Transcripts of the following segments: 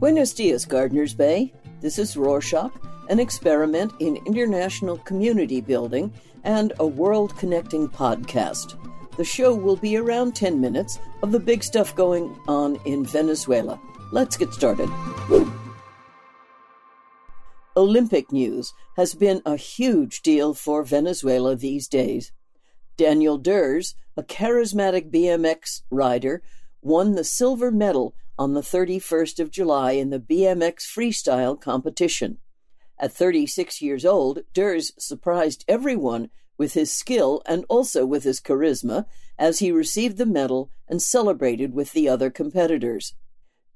Buenos dias, Gardeners Bay. This is Rorschach, an experiment in international community building and a world connecting podcast. The show will be around 10 minutes of the big stuff going on in Venezuela. Let's get started. Olympic news has been a huge deal for Venezuela these days. Daniel Dhers, a charismatic BMX rider, won the silver medal on the 31st of July in the BMX freestyle competition. At 36 years old, Dhers surprised everyone with his skill and also with his charisma as he received the medal and celebrated with the other competitors.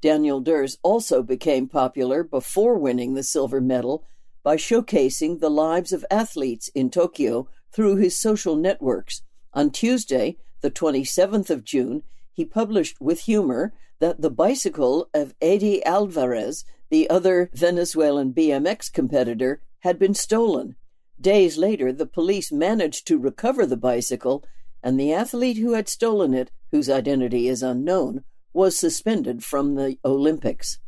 Daniel Dhers also became popular before winning the silver medal by showcasing the lives of athletes in Tokyo through his social networks. On Tuesday, the 27th of June, he published with humor that the bicycle of Eddie Alvarez, the other Venezuelan BMX competitor, had been stolen. Days later, the police managed to recover the bicycle, and the athlete who had stolen it, whose identity is unknown, was suspended from the Olympics.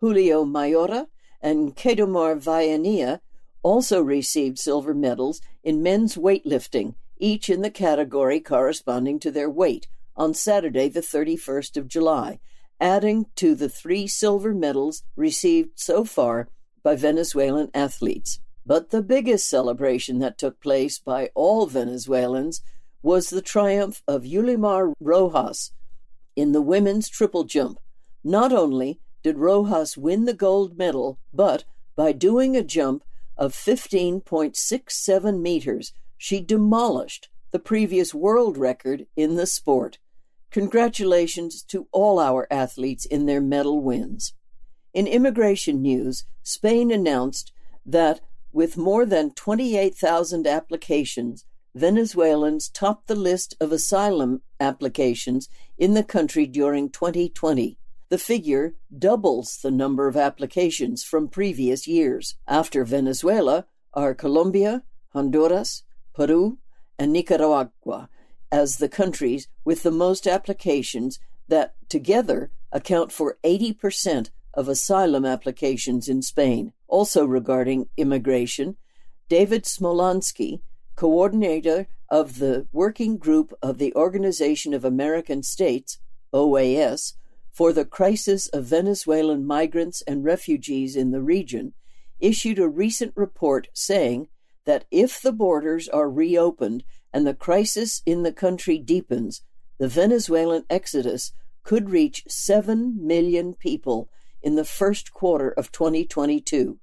Julio Mayora and Keydomar Vallenilla also received silver medals in men's weightlifting, each in the category corresponding to their weight, on Saturday, the 31st of July, adding to the three silver medals received so far by Venezuelan athletes. But the biggest celebration that took place by all Venezuelans was the triumph of Yulimar Rojas in the women's triple jump. Not only did Rojas win the gold medal, but by doing a jump of 15.67 meters, she demolished the previous world record in the sport. Congratulations to all our athletes in their medal wins. In immigration news, Spain announced that with more than 28,000 applications, Venezuelans topped the list of asylum applications in the country during 2020. The figure doubles the number of applications from previous years. After Venezuela are Colombia, Honduras, Peru, and Nicaragua, as the countries with the most applications that together account for 80% of asylum applications in Spain. Also regarding immigration, David Smolansky, coordinator of the Working Group of the Organization of American States, OAS, for the crisis of Venezuelan migrants and refugees in the region, issued a recent report saying that if the borders are reopened and the crisis in the country deepens, the Venezuelan exodus could reach 7 million people in the first quarter of 2022,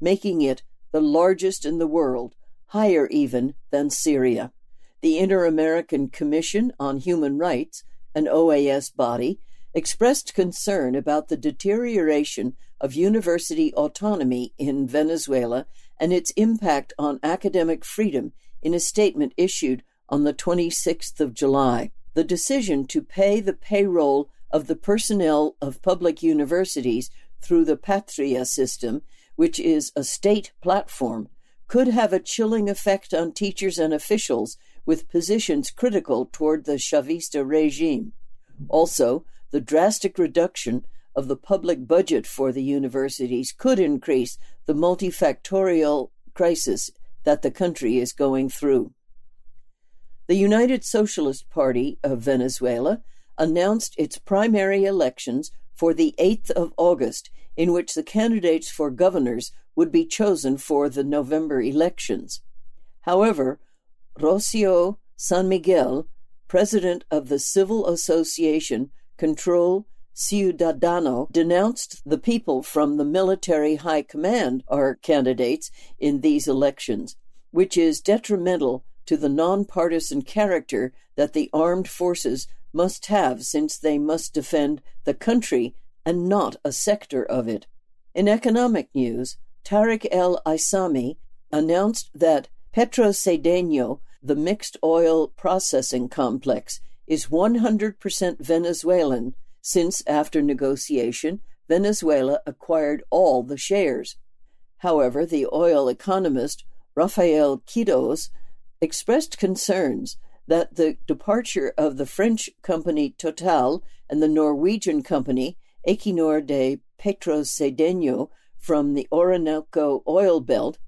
making it the largest in the world, higher even than Syria. The Inter American Commission on Human Rights, an OAS body, expressed concern about the deterioration of university autonomy in Venezuela and its impact on academic freedom in a statement issued on the 26th of July. The decision to pay the payroll of the personnel of public universities through the Patria system, which is a state platform, could have a chilling effect on teachers and officials with positions critical toward the Chavista regime. Also, the drastic reduction of the public budget for the universities could increase the multifactorial crisis that the country is going through. The United Socialist Party of Venezuela announced its primary elections for the 8th of August, in which the candidates for governors would be chosen for the November elections. However, Rocio San Miguel, president of the Civil Association Control Ciudadano denounced the people from the military high command are candidates in these elections, which is detrimental to the nonpartisan character that the armed forces must have since they must defend the country and not a sector of it. In economic news, Tareck El Aissami announced that Petrocedeño, the mixed oil processing complex, is 100% Venezuelan since, after negotiation, Venezuela acquired all the shares. However, the oil economist Rafael Quiroz expressed concerns that the departure of the French company Total and the Norwegian company Equinor de Petrocedeño from the Orinoco oil belt,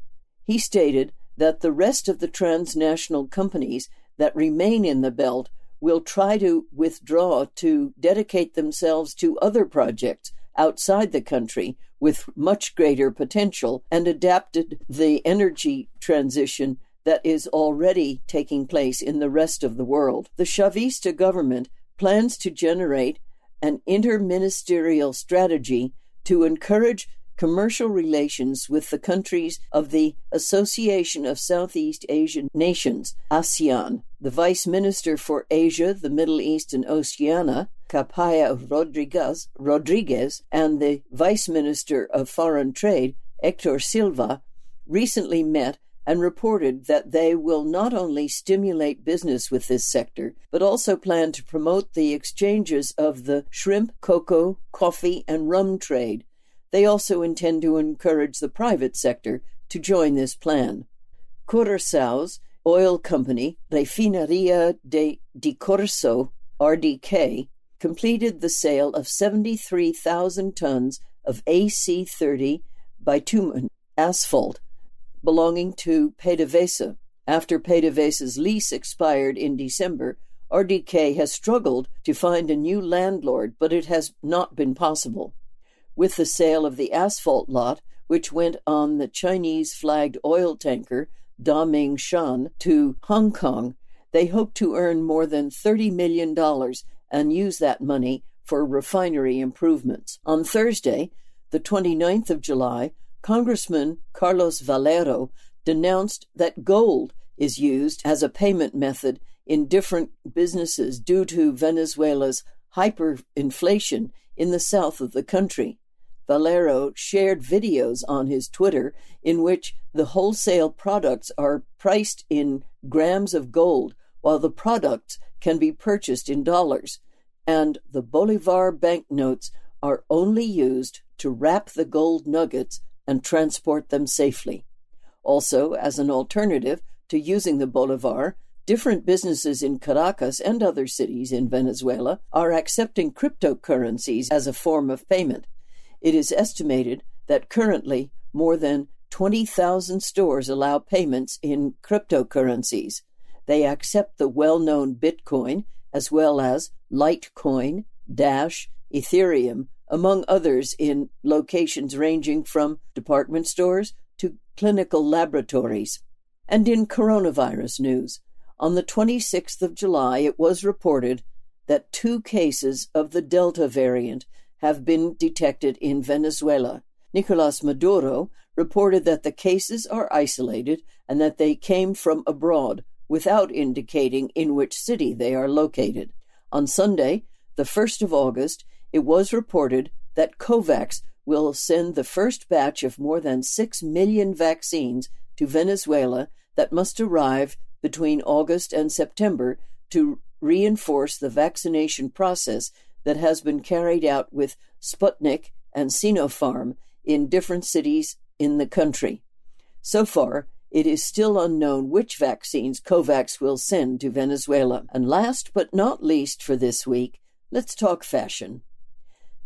he stated that the rest of the transnational companies that remain in the belt will try to withdraw to dedicate themselves to other projects outside the country with much greater potential and adapted the energy transition that is already taking place in the rest of the world. The Chavista government plans to generate an interministerial strategy to encourage commercial relations with the countries of the Association of Southeast Asian Nations, ASEAN. The Vice Minister for Asia, the Middle East, and Oceania, Capaya Rodriguez, Rodriguez, and the Vice Minister of Foreign Trade, Hector Silva, recently met and reported that they will not only stimulate business with this sector, but also plan to promote the exchanges of the shrimp, cocoa, coffee, and rum trade. They also intend to encourage the private sector to join this plan. Curaçao's oil company, Refineria de, de Korsou, RDK, completed the sale of 73,000 tons of AC30 bitumen asphalt belonging to PDVSA. After PDVSA's lease expired in December, RDK has struggled to find a new landlord, but it has not been possible. With the sale of the asphalt lot, which went on the Chinese flagged oil tanker Daming Shan to Hong Kong, they hope to earn more than $30 million and use that money for refinery improvements. On Thursday, the 29th of July, Congressman Carlos Valero denounced that gold is used as a payment method in different businesses due to Venezuela's hyperinflation in the south of the country. Valero shared videos on his Twitter in which the wholesale products are priced in grams of gold while the products can be purchased in dollars, and the Bolivar banknotes are only used to wrap the gold nuggets and transport them safely. Also, as an alternative to using the bolivar, different businesses in Caracas and other cities in Venezuela are accepting cryptocurrencies as a form of payment. It is estimated that currently more than 20,000 stores allow payments in cryptocurrencies. They accept the well known Bitcoin as well as Litecoin, Dash, Ethereum, among others in locations ranging from department stores to clinical laboratories. And in coronavirus news, on the 26th of July, it was reported that two cases of the Delta variant have been detected in Venezuela. Nicolas Maduro reported that the cases are isolated and that they came from abroad without indicating in which city they are located. On Sunday, the 1st of August, it was reported that COVAX will send the first batch of more than 6 million vaccines to Venezuela that must arrive between August and September to reinforce the vaccination process that has been carried out with Sputnik and Sinopharm in different cities in the country. So far, it is still unknown which vaccines COVAX will send to Venezuela. And last but not least for this week, let's talk fashion.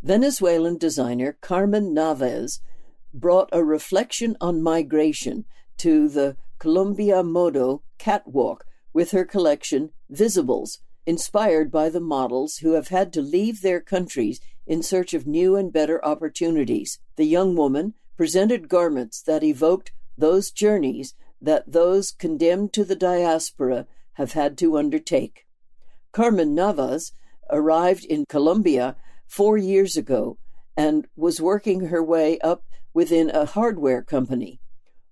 Venezuelan designer Carmen Navas brought a reflection on migration to the Colombiamoda catwalk with her collection Visibles, inspired by the models who have had to leave their countries in search of new and better opportunities. The young woman presented garments that evoked those journeys that those condemned to the diaspora have had to undertake. Carmen Navas arrived in Colombia four years ago and was working her way up within a hardware company.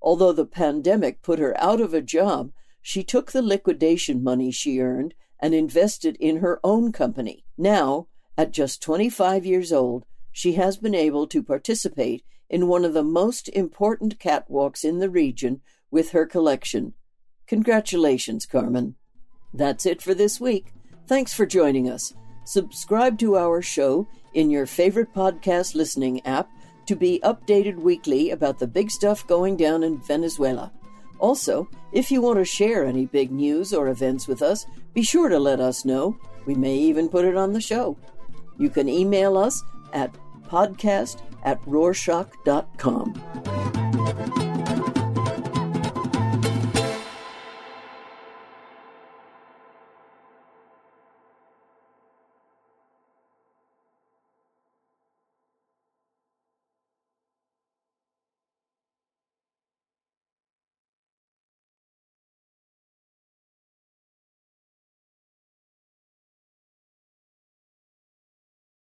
Although the pandemic put her out of a job, she took the liquidation money she earned and invested in her own company. Now, at just 25 years old, she has been able to participate in one of the most important catwalks in the region with her collection. Congratulations, Carmen. That's it for this week. Thanks for joining us. Subscribe to our show in your favorite podcast listening app to be updated weekly about the big stuff going down in Venezuela. Also, if you want to share any big news or events with us, be sure to let us know. We may even put it on the show. You can email us at podcast at Rorschach.com.